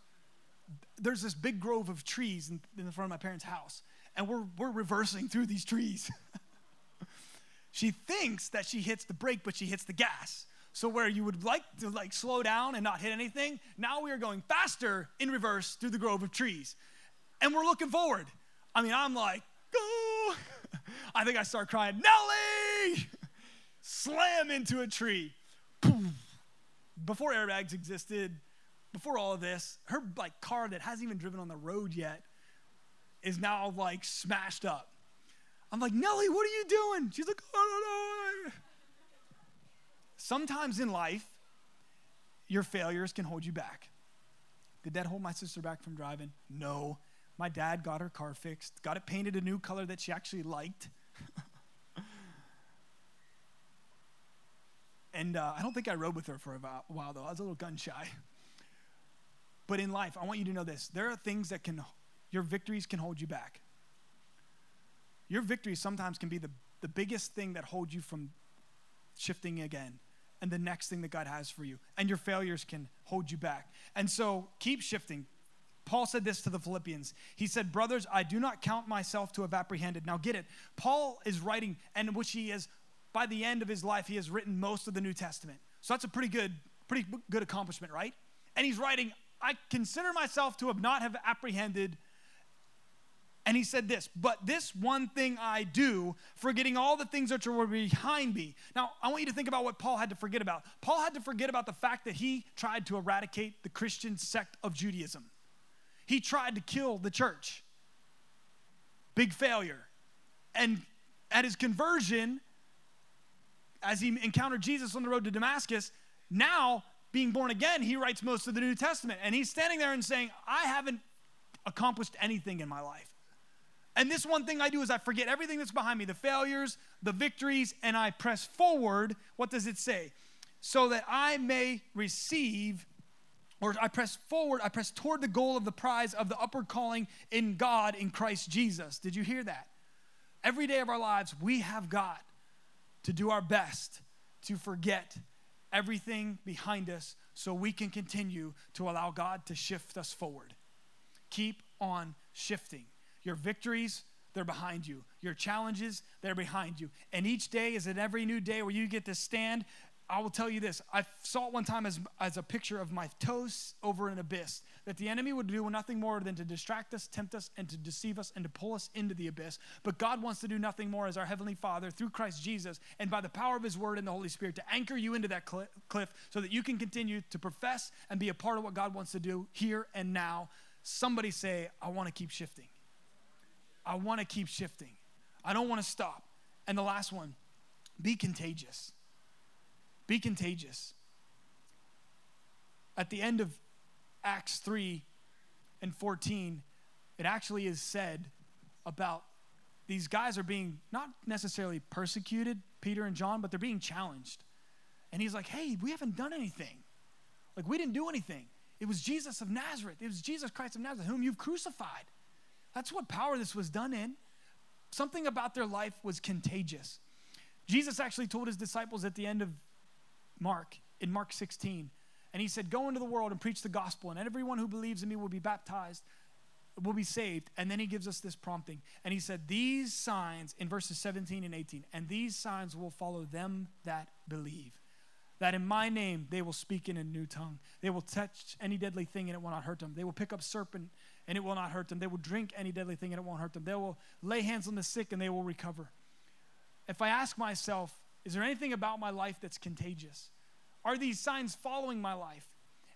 There's this big grove of trees in, in the front of my parents' house, and we're, we're reversing through these trees. she thinks that she hits the brake, but she hits the gas. So where you would like to like slow down and not hit anything, now we are going faster in reverse through the grove of trees. And we're looking forward. I mean, I'm like, go. I think I start crying, Nellie! Slam into a tree. Before airbags existed, before all of this, her like car that hasn't even driven on the road yet is now like smashed up. I'm like, Nellie, what are you doing? She's like, I don't know. Sometimes in life, your failures can hold you back. Did that hold my sister back from driving? No. My dad got her car fixed, got it painted a new color that she actually liked. and uh, I don't think I rode with her for a while, though. I was a little gun shy. But in life, I want you to know this there are things that can, your victories can hold you back. Your victories sometimes can be the, the biggest thing that holds you from shifting again and the next thing that God has for you. And your failures can hold you back. And so keep shifting. Paul said this to the Philippians. He said, Brothers, I do not count myself to have apprehended. Now get it. Paul is writing, and which he is, by the end of his life, he has written most of the New Testament. So that's a pretty good, pretty good accomplishment, right? And he's writing, I consider myself to have not have apprehended and he said this, but this one thing I do, forgetting all the things that were behind me. Now, I want you to think about what Paul had to forget about. Paul had to forget about the fact that he tried to eradicate the Christian sect of Judaism, he tried to kill the church. Big failure. And at his conversion, as he encountered Jesus on the road to Damascus, now being born again, he writes most of the New Testament. And he's standing there and saying, I haven't accomplished anything in my life. And this one thing I do is I forget everything that's behind me the failures, the victories, and I press forward. What does it say? So that I may receive, or I press forward, I press toward the goal of the prize of the upward calling in God in Christ Jesus. Did you hear that? Every day of our lives, we have got to do our best to forget everything behind us so we can continue to allow God to shift us forward. Keep on shifting. Your victories, they're behind you. Your challenges, they're behind you. And each day is an every new day where you get to stand. I will tell you this I saw it one time as, as a picture of my toes over an abyss that the enemy would do nothing more than to distract us, tempt us, and to deceive us and to pull us into the abyss. But God wants to do nothing more as our Heavenly Father through Christ Jesus and by the power of His Word and the Holy Spirit to anchor you into that cliff so that you can continue to profess and be a part of what God wants to do here and now. Somebody say, I want to keep shifting. I want to keep shifting. I don't want to stop. And the last one, be contagious. Be contagious. At the end of Acts 3 and 14, it actually is said about these guys are being not necessarily persecuted, Peter and John, but they're being challenged. And he's like, hey, we haven't done anything. Like, we didn't do anything. It was Jesus of Nazareth. It was Jesus Christ of Nazareth, whom you've crucified. That's what power this was done in. Something about their life was contagious. Jesus actually told his disciples at the end of Mark, in Mark 16, and he said, Go into the world and preach the gospel, and everyone who believes in me will be baptized, will be saved. And then he gives us this prompting. And he said, These signs, in verses 17 and 18, and these signs will follow them that believe. That in my name they will speak in a new tongue. They will touch any deadly thing and it will not hurt them. They will pick up serpent and it will not hurt them. They will drink any deadly thing and it won't hurt them. They will lay hands on the sick and they will recover. If I ask myself, is there anything about my life that's contagious? Are these signs following my life?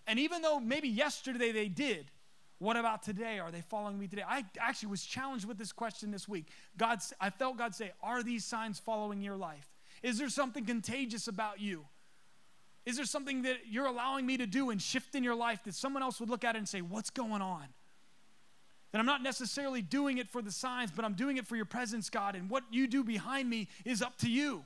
And even though maybe yesterday they did, what about today? Are they following me today? I actually was challenged with this question this week. God, I felt God say, Are these signs following your life? Is there something contagious about you? Is there something that you're allowing me to do and shift in your life that someone else would look at it and say, What's going on? That I'm not necessarily doing it for the signs, but I'm doing it for your presence, God. And what you do behind me is up to you.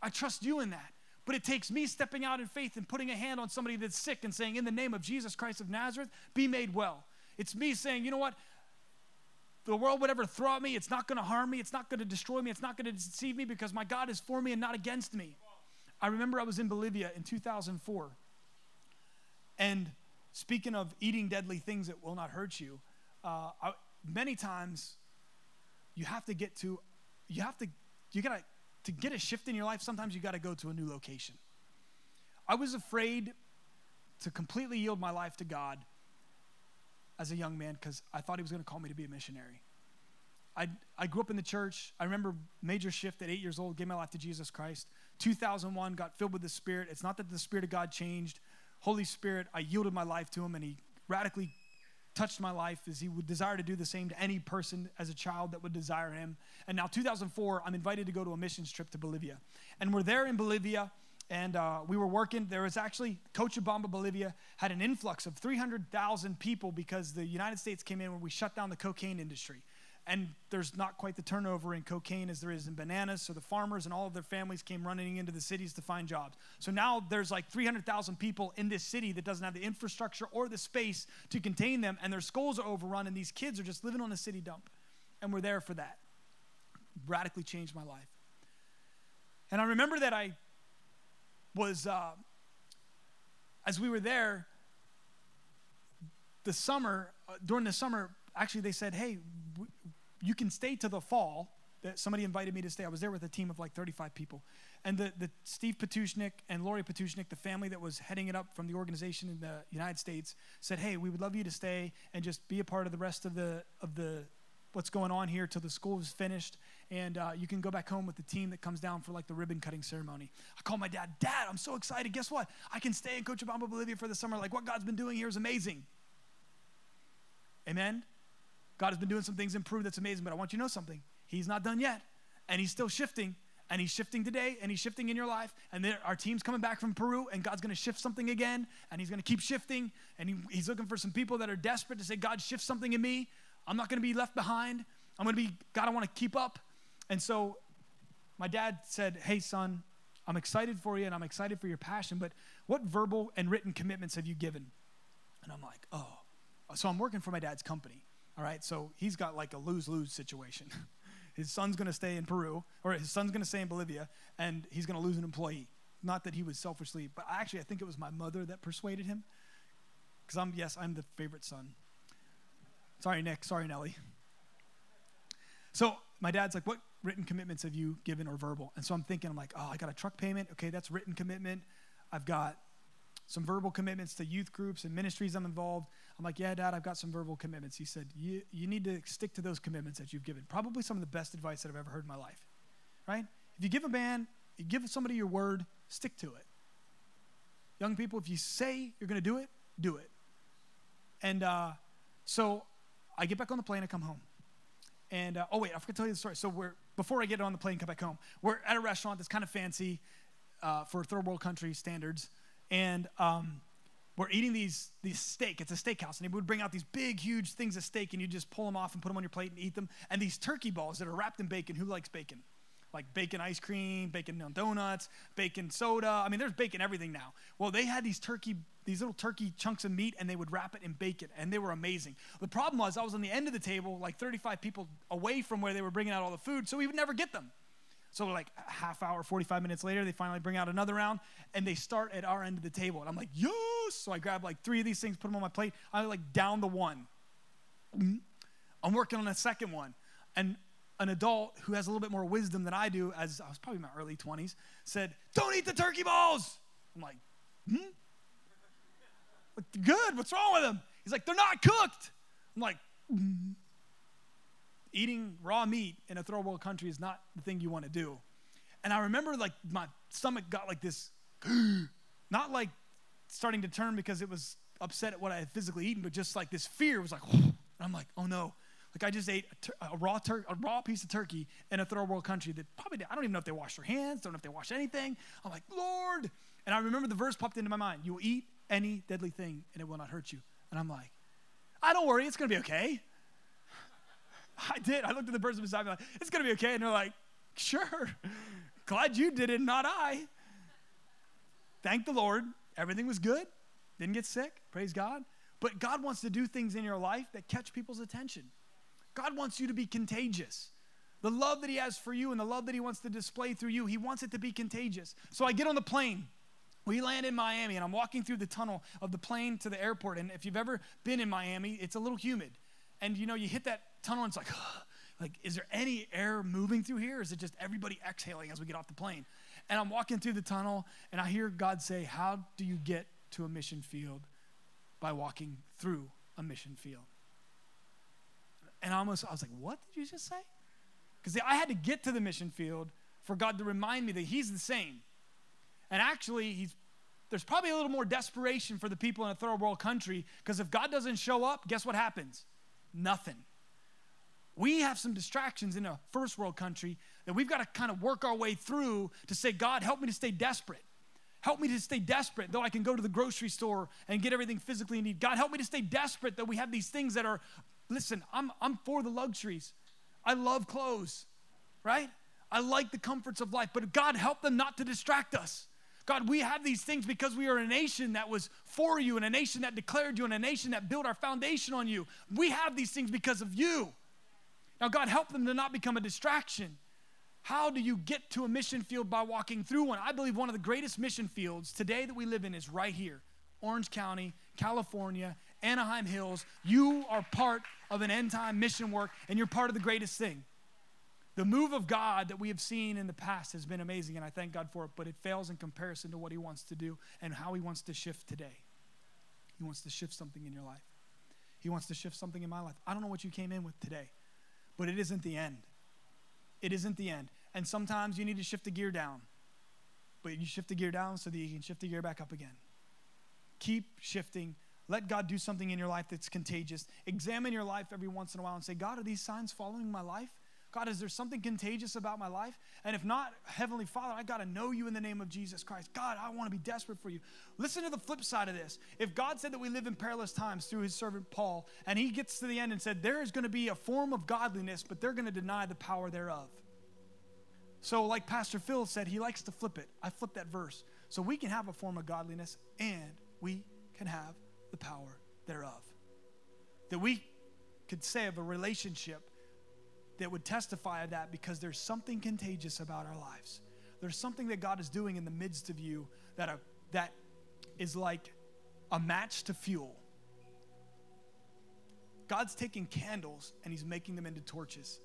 I trust you in that. But it takes me stepping out in faith and putting a hand on somebody that's sick and saying, In the name of Jesus Christ of Nazareth, be made well. It's me saying, You know what? The world would ever throw at me. It's not going to harm me. It's not going to destroy me. It's not going to deceive me because my God is for me and not against me. I remember I was in Bolivia in 2004. And speaking of eating deadly things that will not hurt you, uh, I, many times you have to get to, you have to, you gotta, to get a shift in your life, sometimes you gotta go to a new location. I was afraid to completely yield my life to God as a young man because I thought he was gonna call me to be a missionary. I, I grew up in the church. I remember major shift at eight years old, gave my life to Jesus Christ. 2001, got filled with the Spirit. It's not that the Spirit of God changed. Holy Spirit, I yielded my life to Him, and He radically touched my life as He would desire to do the same to any person as a child that would desire Him. And now, 2004, I'm invited to go to a missions trip to Bolivia. And we're there in Bolivia, and uh, we were working. There was actually, Cochabamba, Bolivia, had an influx of 300,000 people because the United States came in when we shut down the cocaine industry and there's not quite the turnover in cocaine as there is in bananas. So the farmers and all of their families came running into the cities to find jobs. So now there's like 300,000 people in this city that doesn't have the infrastructure or the space to contain them, and their schools are overrun, and these kids are just living on a city dump. And we're there for that. Radically changed my life. And I remember that I was, uh, as we were there, the summer, uh, during the summer, actually they said, hey, you can stay to the fall. That somebody invited me to stay. I was there with a team of like 35 people. And the, the Steve Patushnik and Lori Patushnik, the family that was heading it up from the organization in the United States, said, "Hey, we would love you to stay and just be a part of the rest of the of the what's going on here till the school is finished, and uh, you can go back home with the team that comes down for like the ribbon cutting ceremony." I called my dad. Dad, I'm so excited. Guess what? I can stay in Cochabamba, Bolivia for the summer. Like what God's been doing here is amazing. Amen. God has been doing some things in Peru that's amazing, but I want you to know something. He's not done yet, and He's still shifting, and He's shifting today, and He's shifting in your life. And there, our team's coming back from Peru, and God's to shift something again, and He's to keep shifting. And he, He's looking for some people that are desperate to say, God, shift something in me. I'm not to be left behind. I'm to be, God, I want to keep up. And so my dad said, Hey, son, I'm excited for you, and I'm excited for your passion, but what verbal and written commitments have you given? And I'm like, Oh. So I'm working for my dad's company. All right, so he's got like a lose lose situation. his son's going to stay in Peru, or his son's going to stay in Bolivia, and he's going to lose an employee. Not that he was selfishly, but actually, I think it was my mother that persuaded him. Because I'm, yes, I'm the favorite son. Sorry, Nick. Sorry, Nellie. So my dad's like, What written commitments have you given or verbal? And so I'm thinking, I'm like, Oh, I got a truck payment. Okay, that's written commitment. I've got some verbal commitments to youth groups and ministries I'm involved. I'm like, yeah, Dad, I've got some verbal commitments. He said, you, you need to stick to those commitments that you've given. Probably some of the best advice that I've ever heard in my life, right? If you give a man, you give somebody your word, stick to it. Young people, if you say you're going to do it, do it. And uh, so I get back on the plane, I come home. And uh, oh wait, I forgot to tell you the story. So we're before I get on the plane, come back home. We're at a restaurant that's kind of fancy uh, for third world country standards, and um, we're eating these these steak. It's a steakhouse, and they would bring out these big, huge things of steak, and you just pull them off and put them on your plate and eat them. And these turkey balls that are wrapped in bacon. Who likes bacon? Like bacon ice cream, bacon on donuts, bacon soda. I mean, there's bacon everything now. Well, they had these turkey, these little turkey chunks of meat, and they would wrap it in bacon, and they were amazing. The problem was I was on the end of the table, like 35 people away from where they were bringing out all the food, so we would never get them. So like a half hour, 45 minutes later, they finally bring out another round and they start at our end of the table. And I'm like, yes. So I grab like three of these things, put them on my plate. I'm like down the one. I'm working on a second one. And an adult who has a little bit more wisdom than I do, as I was probably in my early 20s, said, Don't eat the turkey balls. I'm like, Hmm? Good. What's wrong with them? He's like, They're not cooked. I'm like, mm eating raw meat in a third world country is not the thing you want to do. And I remember like my stomach got like this, not like starting to turn because it was upset at what I had physically eaten, but just like this fear was like, I'm like, oh no. Like I just ate a, tur- a raw tur- a raw piece of turkey in a third world country that probably I don't even know if they washed their hands, don't know if they washed anything. I'm like, Lord. And I remember the verse popped into my mind. You will eat any deadly thing and it will not hurt you. And I'm like, I don't worry, it's gonna be okay. I did. I looked at the person beside me like, it's going to be okay. And they're like, sure. Glad you did it, not I. Thank the Lord. Everything was good. Didn't get sick. Praise God. But God wants to do things in your life that catch people's attention. God wants you to be contagious. the love that He has for you and the love that He wants to display through you, He wants it to be contagious. So I get on the plane. We land in Miami, and I'm walking through the tunnel of the plane to the airport. And if you've ever been in Miami, it's a little humid. And you know, you hit that tunnel, and it's like, like, is there any air moving through here? Is it just everybody exhaling as we get off the plane? And I'm walking through the tunnel, and I hear God say, How do you get to a mission field? By walking through a mission field. And I almost, I was like, What did you just say? Because I had to get to the mission field for God to remind me that He's the same. And actually, He's there's probably a little more desperation for the people in a third world country because if God doesn't show up, guess what happens? Nothing. We have some distractions in a first world country that we've got to kind of work our way through to say, God, help me to stay desperate. Help me to stay desperate, though I can go to the grocery store and get everything physically need. God, help me to stay desperate that we have these things that are, listen, I'm, I'm for the luxuries. I love clothes, right? I like the comforts of life, but God, help them not to distract us. God, we have these things because we are a nation that was for you and a nation that declared you and a nation that built our foundation on you. We have these things because of you. Now, God, help them to not become a distraction. How do you get to a mission field by walking through one? I believe one of the greatest mission fields today that we live in is right here Orange County, California, Anaheim Hills. You are part of an end time mission work, and you're part of the greatest thing. The move of God that we have seen in the past has been amazing, and I thank God for it, but it fails in comparison to what He wants to do and how He wants to shift today. He wants to shift something in your life. He wants to shift something in my life. I don't know what you came in with today, but it isn't the end. It isn't the end. And sometimes you need to shift the gear down, but you shift the gear down so that you can shift the gear back up again. Keep shifting. Let God do something in your life that's contagious. Examine your life every once in a while and say, God, are these signs following my life? God, is there something contagious about my life? And if not, Heavenly Father, I got to know you in the name of Jesus Christ. God, I want to be desperate for you. Listen to the flip side of this. If God said that we live in perilous times through his servant Paul, and he gets to the end and said, there is going to be a form of godliness, but they're going to deny the power thereof. So, like Pastor Phil said, he likes to flip it. I flip that verse. So we can have a form of godliness and we can have the power thereof. That we could say of a relationship that would testify of that because there's something contagious about our lives. There's something that God is doing in the midst of you that, a, that is like a match to fuel. God's taking candles and He's making them into torches.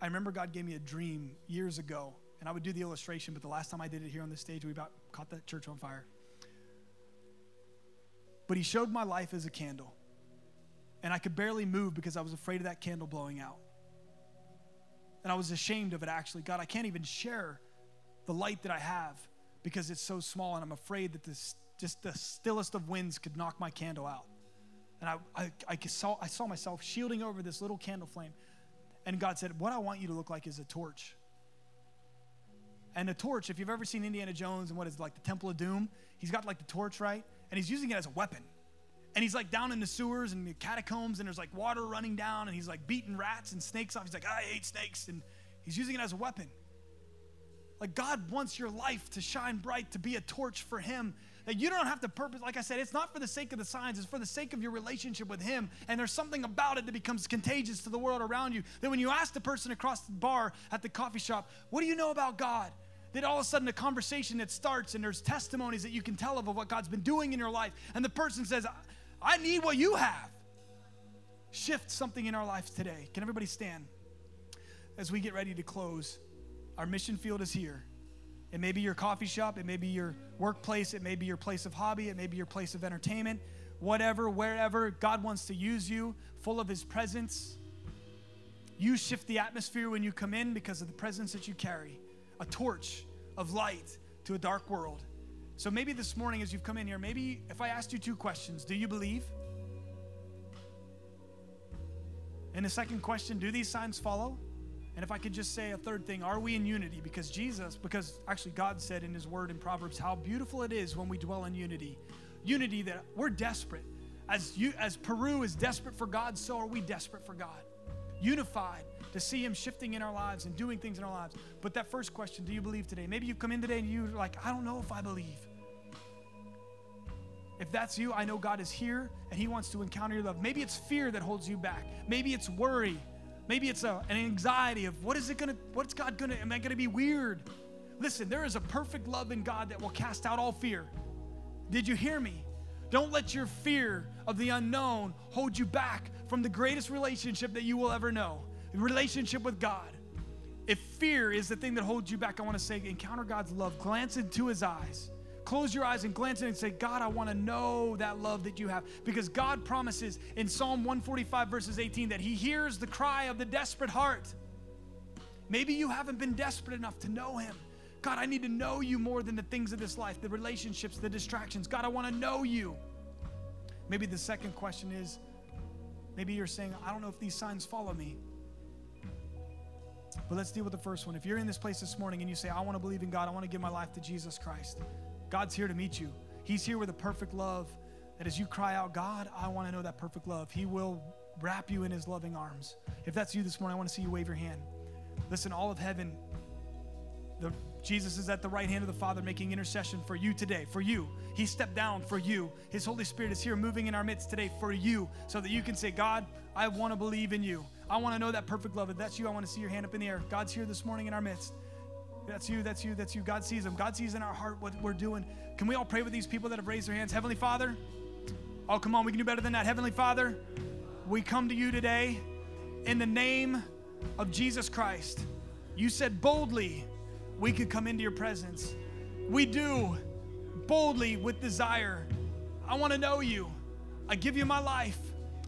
I remember God gave me a dream years ago, and I would do the illustration, but the last time I did it here on the stage, we about caught that church on fire. But He showed my life as a candle, and I could barely move because I was afraid of that candle blowing out. And I was ashamed of it actually. God, I can't even share the light that I have because it's so small, and I'm afraid that this just the stillest of winds could knock my candle out. And I, I, I, saw, I saw myself shielding over this little candle flame. And God said, What I want you to look like is a torch. And a torch, if you've ever seen Indiana Jones and what is like the Temple of Doom, he's got like the torch, right? And he's using it as a weapon. And he's like down in the sewers and the catacombs, and there's like water running down, and he's like beating rats and snakes off. He's like, I hate snakes. And he's using it as a weapon. Like God wants your life to shine bright, to be a torch for Him. That you don't have to purpose, like I said, it's not for the sake of the signs, it's for the sake of your relationship with Him. And there's something about it that becomes contagious to the world around you. That when you ask the person across the bar at the coffee shop, What do you know about God? that all of a sudden a conversation that starts and there's testimonies that you can tell of, of what God's been doing in your life. And the person says, I need what you have. Shift something in our lives today. Can everybody stand as we get ready to close? Our mission field is here. It may be your coffee shop, it may be your workplace, it may be your place of hobby, it may be your place of entertainment, whatever, wherever. God wants to use you, full of His presence. You shift the atmosphere when you come in because of the presence that you carry a torch of light to a dark world. So maybe this morning, as you've come in here, maybe if I asked you two questions do you believe? And the second question do these signs follow? And if I could just say a third thing, are we in unity? Because Jesus, because actually God said in His Word in Proverbs how beautiful it is when we dwell in unity. Unity that we're desperate. As you, as Peru is desperate for God, so are we desperate for God. Unified to see Him shifting in our lives and doing things in our lives. But that first question, do you believe today? Maybe you come in today and you're like, I don't know if I believe. If that's you, I know God is here and He wants to encounter your love. Maybe it's fear that holds you back. Maybe it's worry. Maybe it's a, an anxiety of what is it gonna, what's God gonna, am I gonna be weird? Listen, there is a perfect love in God that will cast out all fear. Did you hear me? Don't let your fear of the unknown hold you back from the greatest relationship that you will ever know relationship with God. If fear is the thing that holds you back, I want to say encounter God's love, glance into his eyes. Close your eyes and glance in and say, God, I want to know that love that you have. Because God promises in Psalm 145, verses 18, that He hears the cry of the desperate heart. Maybe you haven't been desperate enough to know Him. God, I need to know you more than the things of this life, the relationships, the distractions. God, I want to know you. Maybe the second question is maybe you're saying, I don't know if these signs follow me. But let's deal with the first one. If you're in this place this morning and you say, I want to believe in God, I want to give my life to Jesus Christ, God's here to meet you. He's here with a perfect love that as you cry out, God, I want to know that perfect love, He will wrap you in His loving arms. If that's you this morning, I want to see you wave your hand. Listen, all of heaven, the, Jesus is at the right hand of the Father making intercession for you today, for you. He stepped down for you. His Holy Spirit is here moving in our midst today for you so that you can say, God, I want to believe in you. I want to know that perfect love. If that's you, I want to see your hand up in the air. God's here this morning in our midst. That's you, that's you, that's you. God sees them. God sees in our heart what we're doing. Can we all pray with these people that have raised their hands? Heavenly Father, oh, come on, we can do better than that. Heavenly Father, we come to you today in the name of Jesus Christ. You said boldly we could come into your presence. We do boldly with desire. I want to know you. I give you my life.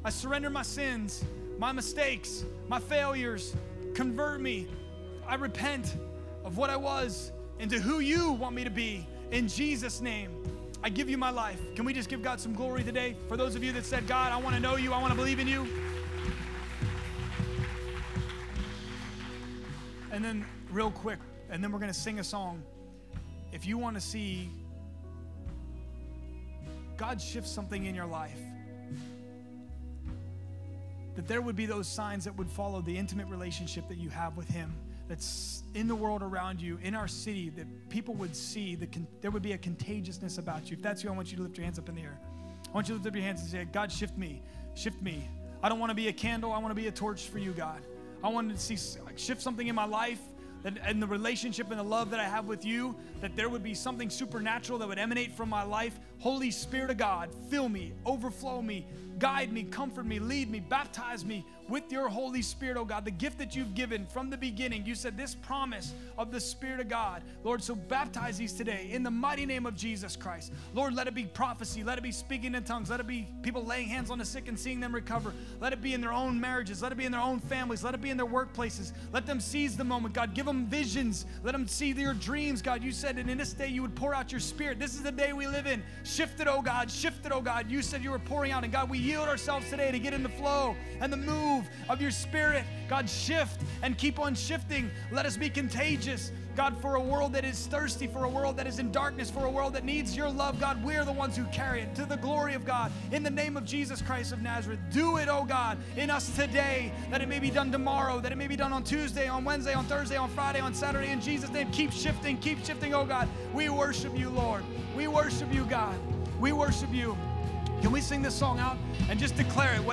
I surrender my sins my mistakes, my failures. Convert me. I repent of what I was into who you want me to be. In Jesus' name, I give you my life. Can we just give God some glory today? For those of you that said, God, I want to know you, I want to believe in you. And then, real quick, and then we're going to sing a song. If you want to see God shift something in your life, that there would be those signs that would follow the intimate relationship that you have with Him that's in the world around you, in our city, that people would see, that there would be a contagiousness about you. If that's you, I want you to lift your hands up in the air. I want you to lift up your hands and say, God, shift me, shift me. I don't want to be a candle, I want to be a torch for you, God. I want to see, like, shift something in my life and the relationship and the love that I have with you, that there would be something supernatural that would emanate from my life. Holy Spirit of God, fill me, overflow me, guide me, comfort me, lead me, baptize me with your Holy Spirit, oh God, the gift that you've given from the beginning. You said this promise of the Spirit of God. Lord, so baptize these today in the mighty name of Jesus Christ. Lord, let it be prophecy. Let it be speaking in tongues. Let it be people laying hands on the sick and seeing them recover. Let it be in their own marriages. Let it be in their own families. Let it be in their workplaces. Let them seize the moment, God. Give them visions. Let them see their dreams, God. You said that in this day you would pour out your Spirit. This is the day we live in. Shift it, oh God. Shift it, oh God. You said you were pouring out. And God, we yield ourselves today to get in the flow and the move of your spirit. God, shift and keep on shifting. Let us be contagious. God, for a world that is thirsty, for a world that is in darkness, for a world that needs your love, God, we're the ones who carry it to the glory of God. In the name of Jesus Christ of Nazareth, do it, oh God, in us today, that it may be done tomorrow, that it may be done on Tuesday, on Wednesday, on Thursday, on Friday, on Saturday. In Jesus' name, keep shifting, keep shifting, oh God. We worship you, Lord. We worship you, God. We worship you. Can we sing this song out and just declare it?